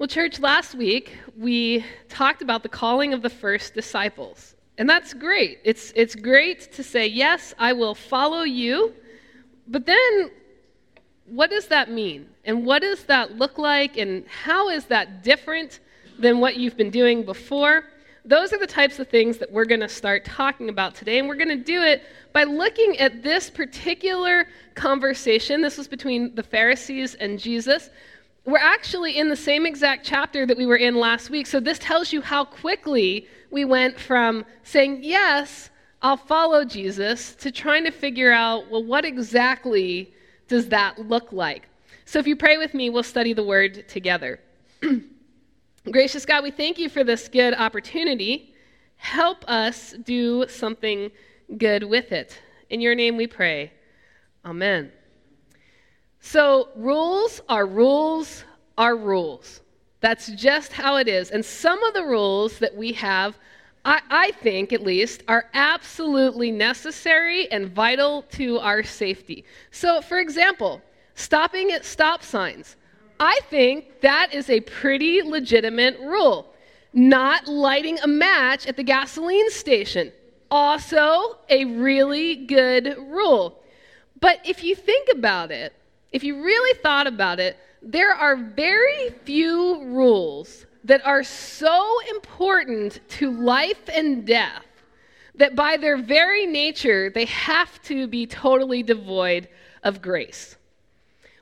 Well, church, last week we talked about the calling of the first disciples. And that's great. It's, it's great to say, yes, I will follow you. But then, what does that mean? And what does that look like? And how is that different than what you've been doing before? Those are the types of things that we're going to start talking about today. And we're going to do it by looking at this particular conversation. This was between the Pharisees and Jesus we're actually in the same exact chapter that we were in last week. So this tells you how quickly we went from saying, Yes, I'll follow Jesus, to trying to figure out, well, what exactly does that look like? So if you pray with me, we'll study the word together. Gracious God, we thank you for this good opportunity. Help us do something good with it. In your name we pray. Amen. So, rules are rules are rules. That's just how it is. And some of the rules that we have, I, I, think at least, are absolutely necessary and vital to our safety. So, for example, stopping at stop signs. I think that is a pretty legitimate rule. Not lighting a match at the gasoline station. Also, a really good rule. But if you think about it, if you really thought about it, there are very few rules that are so important to life and death that by their very nature, they have to be totally devoid of grace.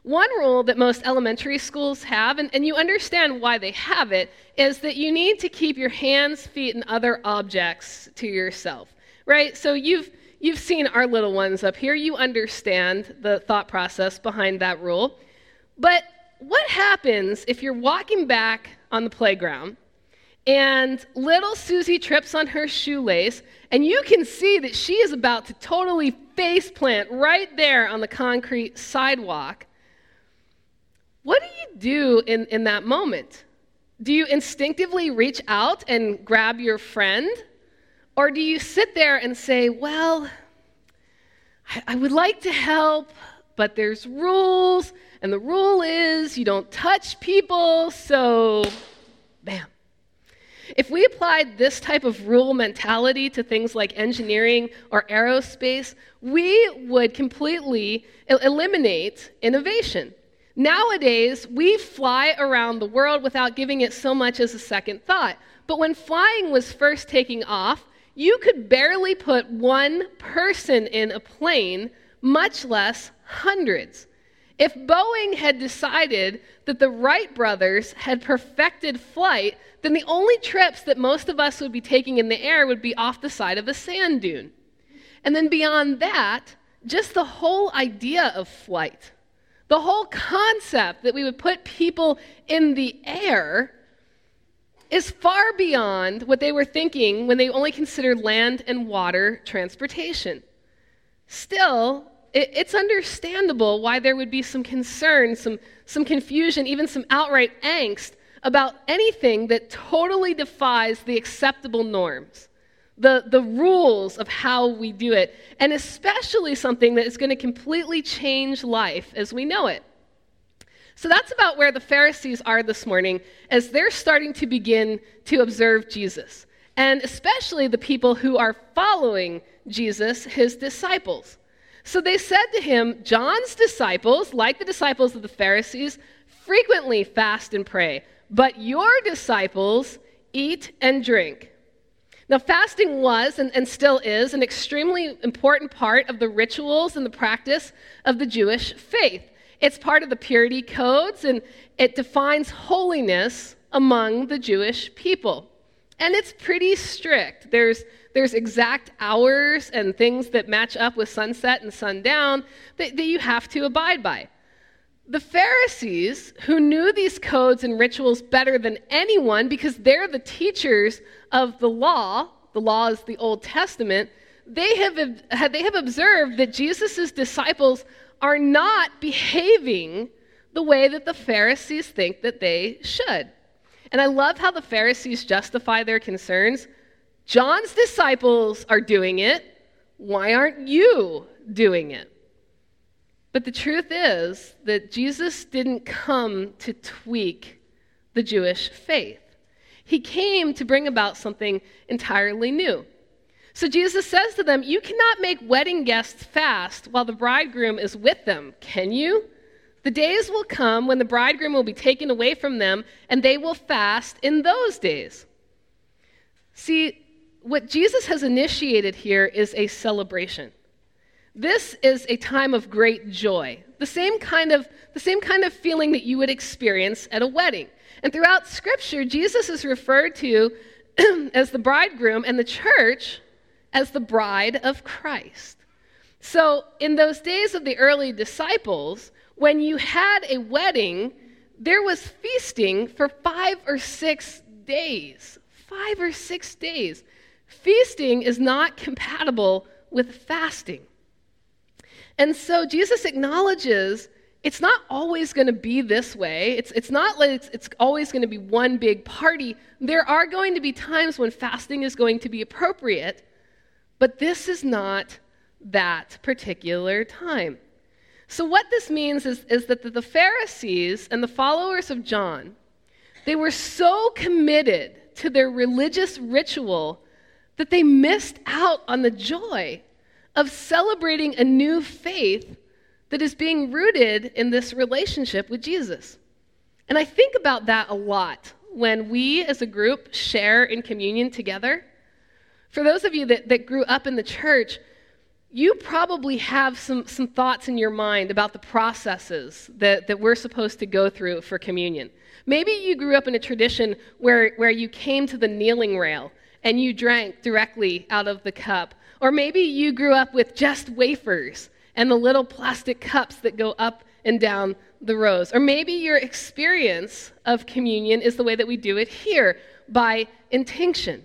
One rule that most elementary schools have, and, and, you understand why they have it, is that you need to keep your hands, feet, and other objects to yourself, right? So you've, You've seen our little ones up here. You understand the thought process behind that rule. But what happens if you're walking back on the playground and little Susie trips on her shoelace and you can see that she is about to totally face plant right there on the concrete sidewalk? What do you do in, in that moment? Do you instinctively reach out and grab your friend? Or do you sit there and say, well, I would like to help, but there's rules, and the rule is you don't touch people, so bam. If we applied this type of rule mentality to things like engineering or aerospace, we would completely eliminate innovation. Nowadays, we fly around the world without giving it so much as a second thought. But when flying was first taking off, you could barely put one person in a plane, much less hundreds. If Boeing had decided that the Wright brothers had perfected flight, then the only trips that most of us would be taking in the air would be off the side of a sand dune. And then beyond that, just the whole idea of flight, the whole concept that we would put people in the air is far beyond what they were thinking when they only considered land and water transportation. Still, it, it's understandable why there would be some concern, some, some confusion, even some outright angst about anything that totally defies the acceptable norms, the, the rules of how we do it, and especially something that is going to completely change life as we know it. So that's about where the Pharisees are this morning as they're starting to begin to observe Jesus, and especially the people who are following Jesus, his disciples. So they said to him, John's disciples, like the disciples of the Pharisees, frequently fast and pray, but your disciples eat and drink. Now, fasting was and, and, still is an extremely important part of the rituals and the practice of the Jewish faith. It's part of the purity codes, and it defines holiness among the Jewish people. And it's pretty strict. There's, there's exact hours and things that match up with sunset and sundown that, that you have to abide by. The Pharisees, who knew these codes and rituals better than anyone because they're the teachers of the law, the law is the Old Testament, they have, they have observed that Jesus' disciples are not behaving the way that the Pharisees think that they should. And I love how the Pharisees justify their concerns. John's disciples are doing it. Why aren't you doing it? But the truth is that Jesus didn't come to tweak the Jewish faith. He came to bring about something entirely new. So Jesus says to them, You cannot make wedding guests fast while the bridegroom is with them, can you? The days will come when the bridegroom will be taken away from them, and they will fast in those days. See, what Jesus has initiated here is a celebration. This is a time of great joy, the same kind of, the same kind of feeling that you would experience at a wedding. And throughout Scripture, Jesus is referred to as the bridegroom and the church as the bride of Christ. So, in those days of the early disciples, when you had a wedding, there was feasting for five or six days. Five or six days. Feasting is not compatible with fasting. And so Jesus acknowledges it's not always going to be this way. It's, it's not like it's, it's always going to be one big party. There are going to be times when fasting is going to be appropriate, but this is not that particular time. So, what this means is, is that the Pharisees and the followers of John, they were so committed to their religious ritual that they missed out on the joy of celebrating a new faith that is being rooted in this relationship with Jesus. And I think about that a lot when we as a group share in communion together. For those of you that, that grew up in the church, you probably have some, some thoughts in your mind about the processes that, that we're supposed to go through for communion. Maybe you grew up in a tradition where, where you came to the kneeling rail and you drank directly out of the cup. Or maybe you grew up with just wafers and the little plastic cups that go up and down the rows. Or maybe your experience of communion is the way that we do it here by intinction.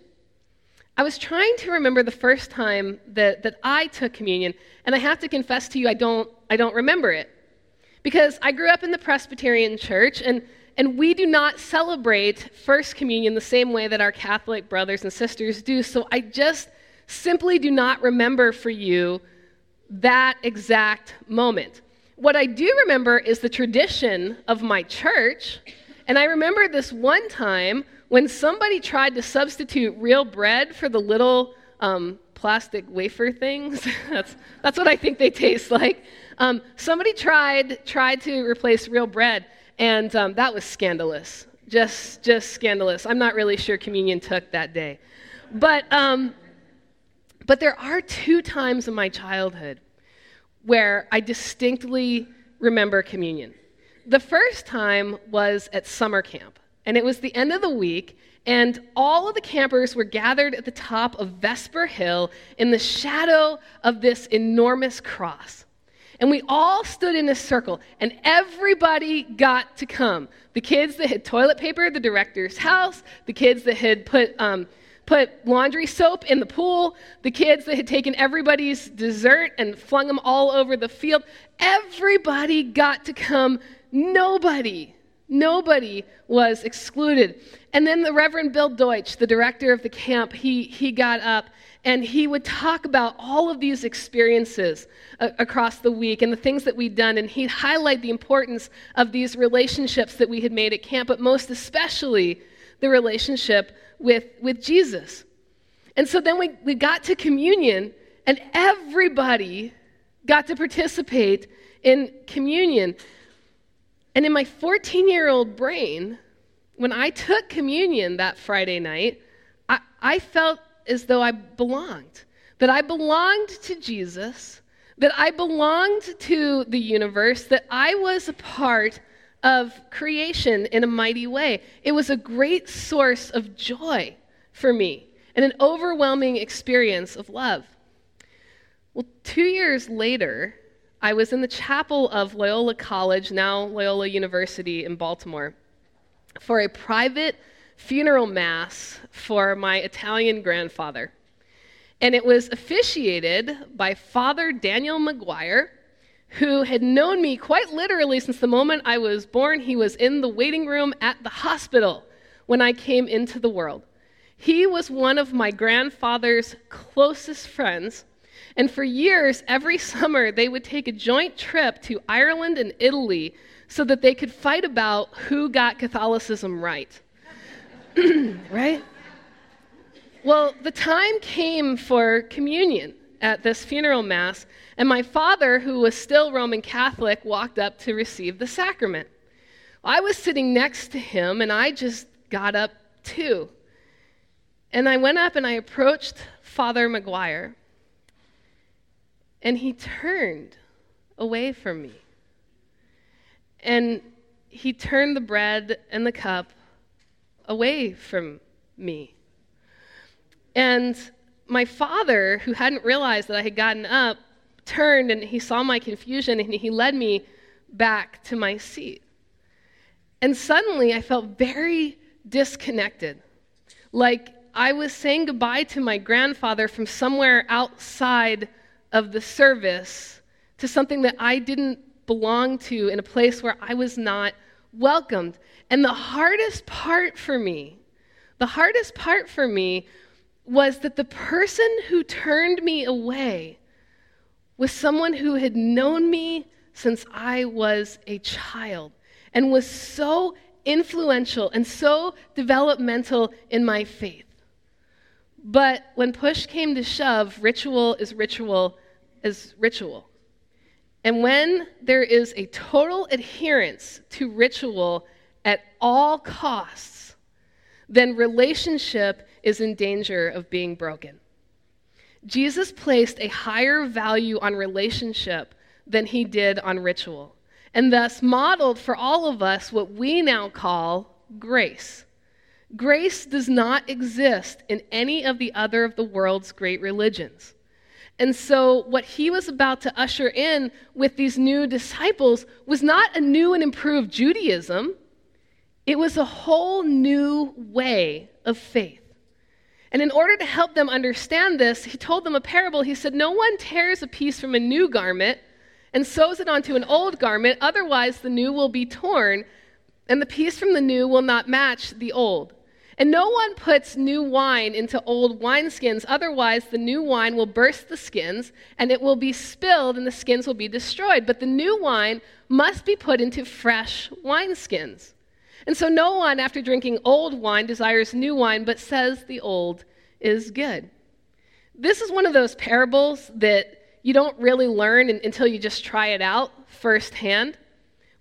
I was trying to remember the first time that, that I took communion, and I have to confess to you, I don't, I don't remember it. Because I grew up in the Presbyterian church, and, and we do not celebrate First Communion the same way that our Catholic brothers and sisters do. So I just simply do not remember for you that exact moment. What I do remember is the tradition of my church, and I remember this one time when somebody tried to substitute real bread for the little um, plastic wafer things, that's, that's what I think they taste like. Um, somebody tried, tried to replace real bread, and um, that was scandalous. Just, just scandalous. I'm not really sure communion took that day. But, um, but there are two times in my childhood where I distinctly remember communion. The first time was at summer camp and it was the end of the week, and all of the campers were gathered at the top of Vesper Hill in the shadow of this enormous cross. And we all stood in a circle, and everybody got to come. The kids that had toilet paper the director's house, the kids that had put, um, put laundry soap in the pool, the kids that had taken everybody's dessert and flung them all over the field. Everybody got to come. Nobody Nobody was excluded. And then the Reverend Bill Deutsch, the director of the camp, he, he got up and he would talk about all of these experiences a- across the week and the things that we'd done. And he'd highlight the importance of these relationships that we had made at camp, but most especially the relationship with, with Jesus. And so then we, we got to communion, and everybody got to participate in communion. And in my 14 year old brain, when I took communion that Friday night, I, I, felt as though I belonged. That I belonged to Jesus, that I belonged to the universe, that I was a part of creation in a mighty way. It was a great source of joy for me and an overwhelming experience of love. Well, two years later, I was in the chapel of Loyola College, now Loyola University in Baltimore, for a private funeral mass for my Italian grandfather. And it was officiated by Father Daniel McGuire, who had known me quite literally since the moment I was born. He was in the waiting room at the hospital when I came into the world. He was one of my grandfather's closest friends and for years, every summer, they would take a joint trip to Ireland and Italy so that they could fight about who got Catholicism right. right? Well, the time came for communion at this funeral mass, and my father, who was still Roman Catholic, walked up to receive the sacrament. I was sitting next to him, and I just got up too. And I went up and I approached Father McGuire, and he turned away from me. And he turned the bread and the cup away from me. And my father, who hadn't realized that I had gotten up, turned and he saw my confusion and he led me back to my seat. And suddenly I felt very disconnected. Like I was saying goodbye to my grandfather from somewhere outside of the service to something that I didn't belong to in a place where I was not welcomed. And the hardest part for me, the hardest part for me was that the person who turned me away was someone who had known me since I was a child and was so influential and so developmental in my faith. But when push came to shove, ritual is ritual is ritual. And when there is a total adherence to ritual at all costs, then relationship is in danger of being broken. Jesus placed a higher value on relationship than he did on ritual, and thus modeled for all of us what we now call grace. Grace does not exist in any of the other of the world's great religions. And so, what he was about to usher in with these new disciples was not a new and improved Judaism, it was a whole new way of faith. And in order to help them understand this, he told them a parable. He said, No one tears a piece from a new garment and sews it onto an old garment, otherwise, the new will be torn, and the piece from the new will not match the old. And no one puts new wine into old wineskins, otherwise, the new wine will burst the skins, and it will be spilled, and the skins will be destroyed. But the new wine must be put into fresh wineskins. And so no one, after drinking old wine, desires new wine, but says the old is good. This is one of those parables that you don't really learn until you just try it out firsthand.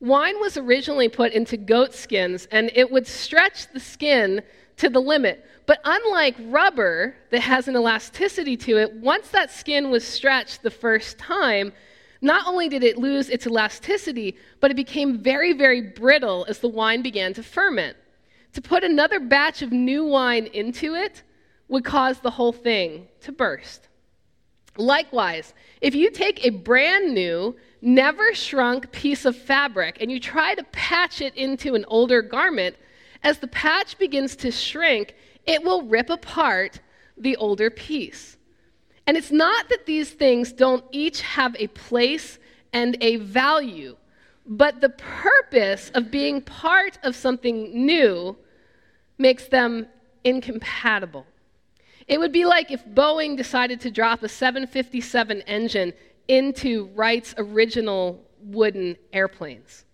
Wine was originally put into goat skins, and it would stretch the skin to the limit. But unlike rubber that has an elasticity to it, once that skin was stretched the first time, not only did it lose its elasticity, but it became very, very brittle as the wine began to ferment. To put another batch of new wine into it would cause the whole thing to burst. Likewise, if you take a brand new, never shrunk piece of fabric and you try to patch it into an older garment, as the patch begins to shrink, it will rip apart the older piece. And it's not that these things don't each have a place and a value, but the purpose of being part of something new makes them incompatible. It would be like if Boeing decided to drop a 757 engine into Wright's original wooden airplanes.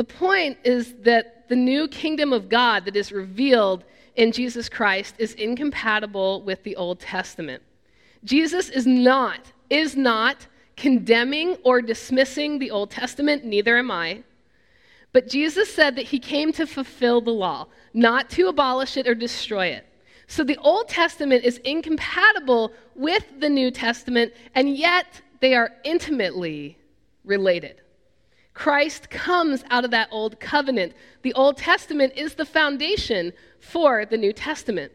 The point is that the new kingdom of God that is revealed in Jesus Christ is incompatible with the Old Testament. Jesus is not, is not condemning or dismissing the Old Testament, neither am I. But Jesus said that he came to fulfill the law, not to abolish it or destroy it. So the Old Testament is incompatible with the New Testament, and yet they are intimately related. Christ comes out of that old covenant. The Old Testament is the foundation for the New Testament.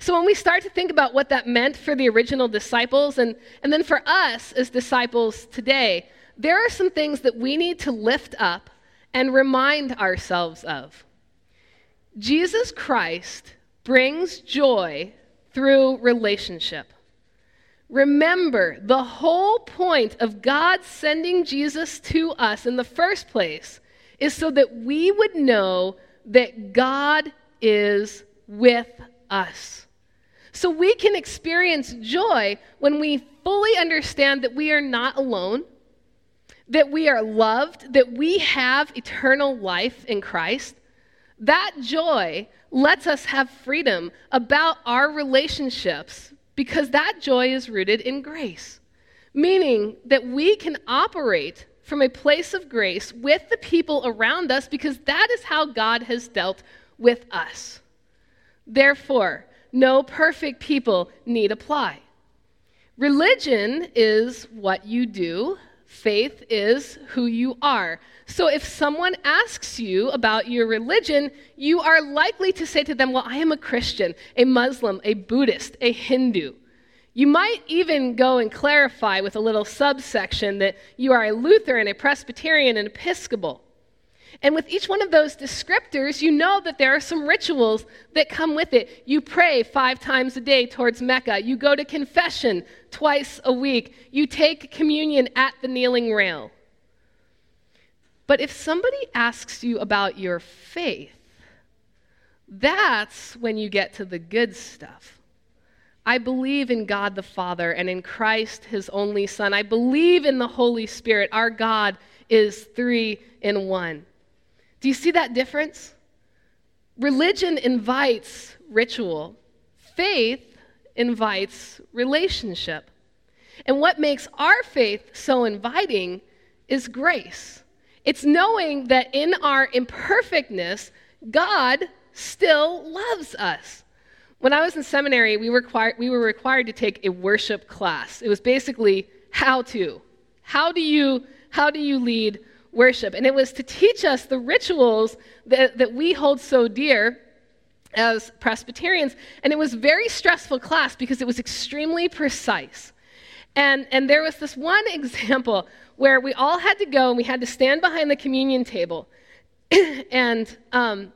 So when we start to think about what that meant for the original disciples and, and then for us as disciples today, there are some things that we need to lift up and remind ourselves of. Jesus Christ brings joy through relationship. Remember, the whole point of God sending Jesus to us in the first place is so that we would know that God is with us. So we can experience joy when we fully understand that we are not alone, that we are loved, that we have eternal life in Christ, that joy lets us have freedom about our relationships because that joy is rooted in grace. Meaning that we can operate from a place of grace with the people around us because that is how God has dealt with us. Therefore, no perfect people need apply. Religion is what you do, faith is who you are. So if someone asks you about your religion, you are likely to say to them, Well, I am a Christian, a Muslim, a Buddhist, a Hindu. You might even go and clarify with a little subsection that you are a Lutheran, a Presbyterian, an Episcopal. And with each one of those descriptors, you know that there are some rituals that come with it. You pray five times a day towards Mecca. You go to confession twice a week. You take communion at the kneeling rail. But if somebody asks you about your faith, that's when you get to the good stuff. I believe in God the Father and in Christ, his only Son. I believe in the Holy Spirit. Our God is three in one. Do you see that difference? Religion invites ritual, faith invites relationship. And what makes our faith so inviting is grace. It's knowing that in our imperfectness, God still loves us. When I was in seminary, we were, required, we were required to take a worship class. It was basically how to. How do you, how do you lead worship. And it was to teach us the rituals that, that we hold so dear as Presbyterians. And it was very stressful class because it was extremely precise. And, and there was this one example where we all had to go and we had to stand behind the communion table. and um,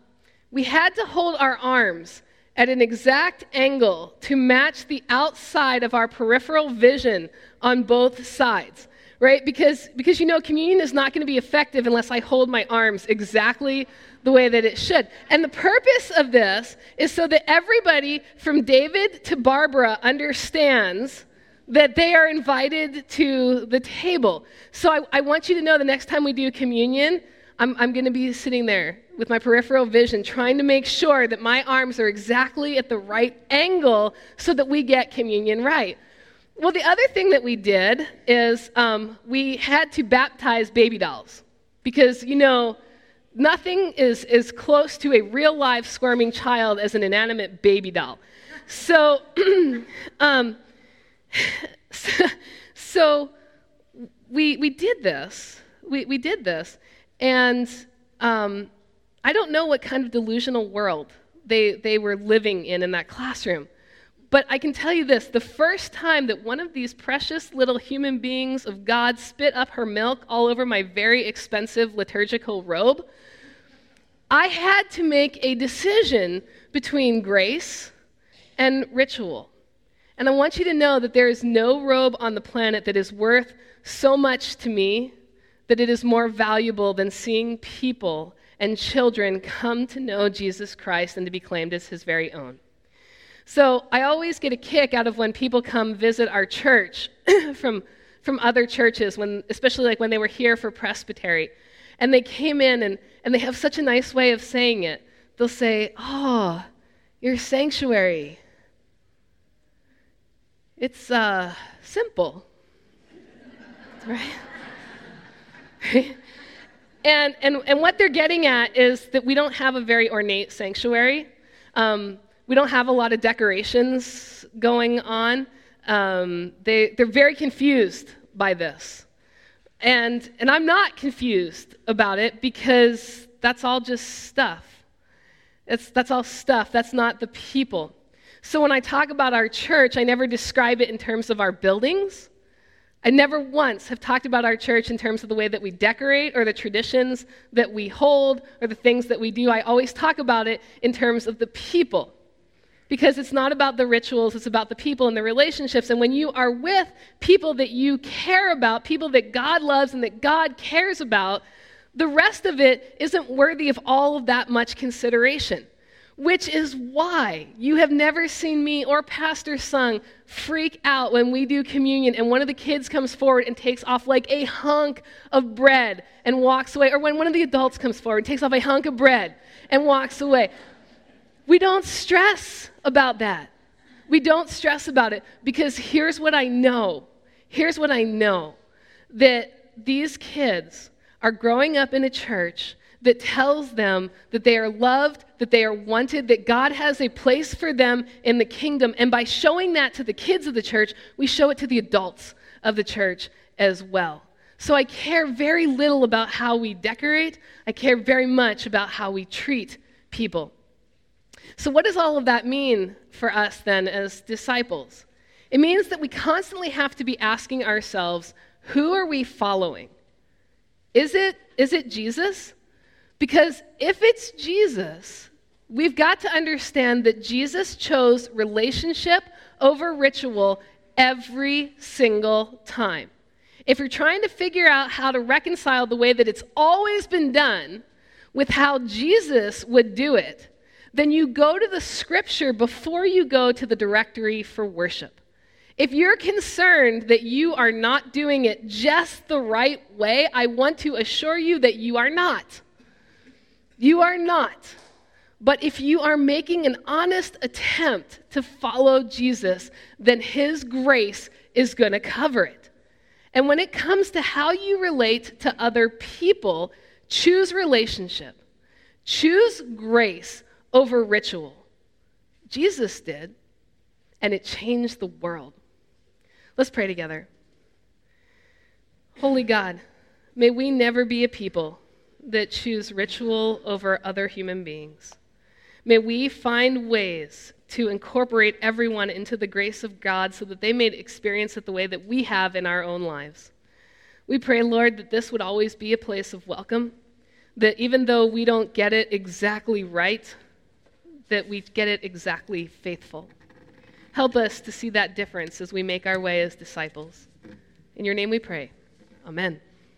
we had to hold our arms at an exact angle to match the outside of our peripheral vision on both sides right? Because, because you know, communion is not going to be effective unless I hold my arms exactly the way that it should. And the purpose of this is so that everybody from David to Barbara understands that they are invited to the table. So I, I want you to know the next time we do communion, I'm, I'm going to be sitting there with my peripheral vision, trying to make sure that my arms are exactly at the right angle so that we get communion right. Well, the other thing that we did is um, we had to baptize baby dolls because, you know, nothing is as close to a real life squirming child as an inanimate baby doll. So, um, so, so, we, we did this. We, we did this. And um, I don't know what kind of delusional world they, they were living in in that classroom. But I can tell you this the first time that one of these precious little human beings of God spit up her milk all over my very expensive liturgical robe, I had to make a decision between grace and ritual. And I want you to know that there is no robe on the planet that is worth so much to me that it is more valuable than seeing people and children come to know Jesus Christ and to be claimed as his very own. So I always get a kick out of when people come visit our church from, from other churches, when, especially like when they were here for presbytery. And they came in and, and they have such a nice way of saying it. They'll say, Oh, your sanctuary. It's uh, simple. right? and, and, and what they're getting at is that we don't have a very ornate sanctuary. Um, we don't have a lot of decorations going on. Um, they, they're very confused by this. And, and I'm not confused about it because that's all just stuff. It's, that's all stuff. That's not the people. So when I talk about our church, I never describe it in terms of our buildings. I never once have talked about our church in terms of the way that we decorate or the traditions that we hold or the things that we do. I always talk about it in terms of the people because it's not about the rituals, it's about the people and the relationships. And when you are with people that you care about, people that God loves and that God cares about, the rest of it isn't worthy of all of that much consideration. which is why you have never seen me or Pastor Sung freak out when we do communion and one of the kids comes forward and takes off like a hunk of bread and walks away, or when one of the adults comes forward and takes off a hunk of bread and walks away. We don't stress about that. We don't stress about it because here's what I know. Here's what I know that these kids are growing up in a church that tells them that they are loved, that they are wanted, that God has a place for them in the kingdom. And by showing that to the kids of the church, we show it to the adults of the church as well. So I care very little about how we decorate, I care very much about how we treat people. So, what does all of that mean for us then as disciples? It means that we constantly have to be asking ourselves, who are we following? Is it, is it Jesus? Because if it's Jesus, we've got to understand that Jesus chose relationship over ritual every single time. If you're trying to figure out how to reconcile the way that it's always been done with how Jesus would do it, then you go to the scripture before you go to the directory for worship. If you're concerned that you are not doing it just the right way, I want to assure you that you are not. You are not. But if you are making an honest attempt to follow Jesus, then His grace is going to cover it. And when it comes to how you relate to other people, choose relationship, choose grace over ritual. Jesus did, and it changed the world. Let's pray together. Holy God, may we never be a people that choose ritual over other human beings. May we find ways to incorporate everyone into the grace of God so that they may experience it the way that we have in our own lives. We pray, Lord, that this would always be a place of welcome, that even though we don't get it exactly right, that we get it exactly faithful. Help us to see that difference as we make our way as disciples. In your name we pray. Amen.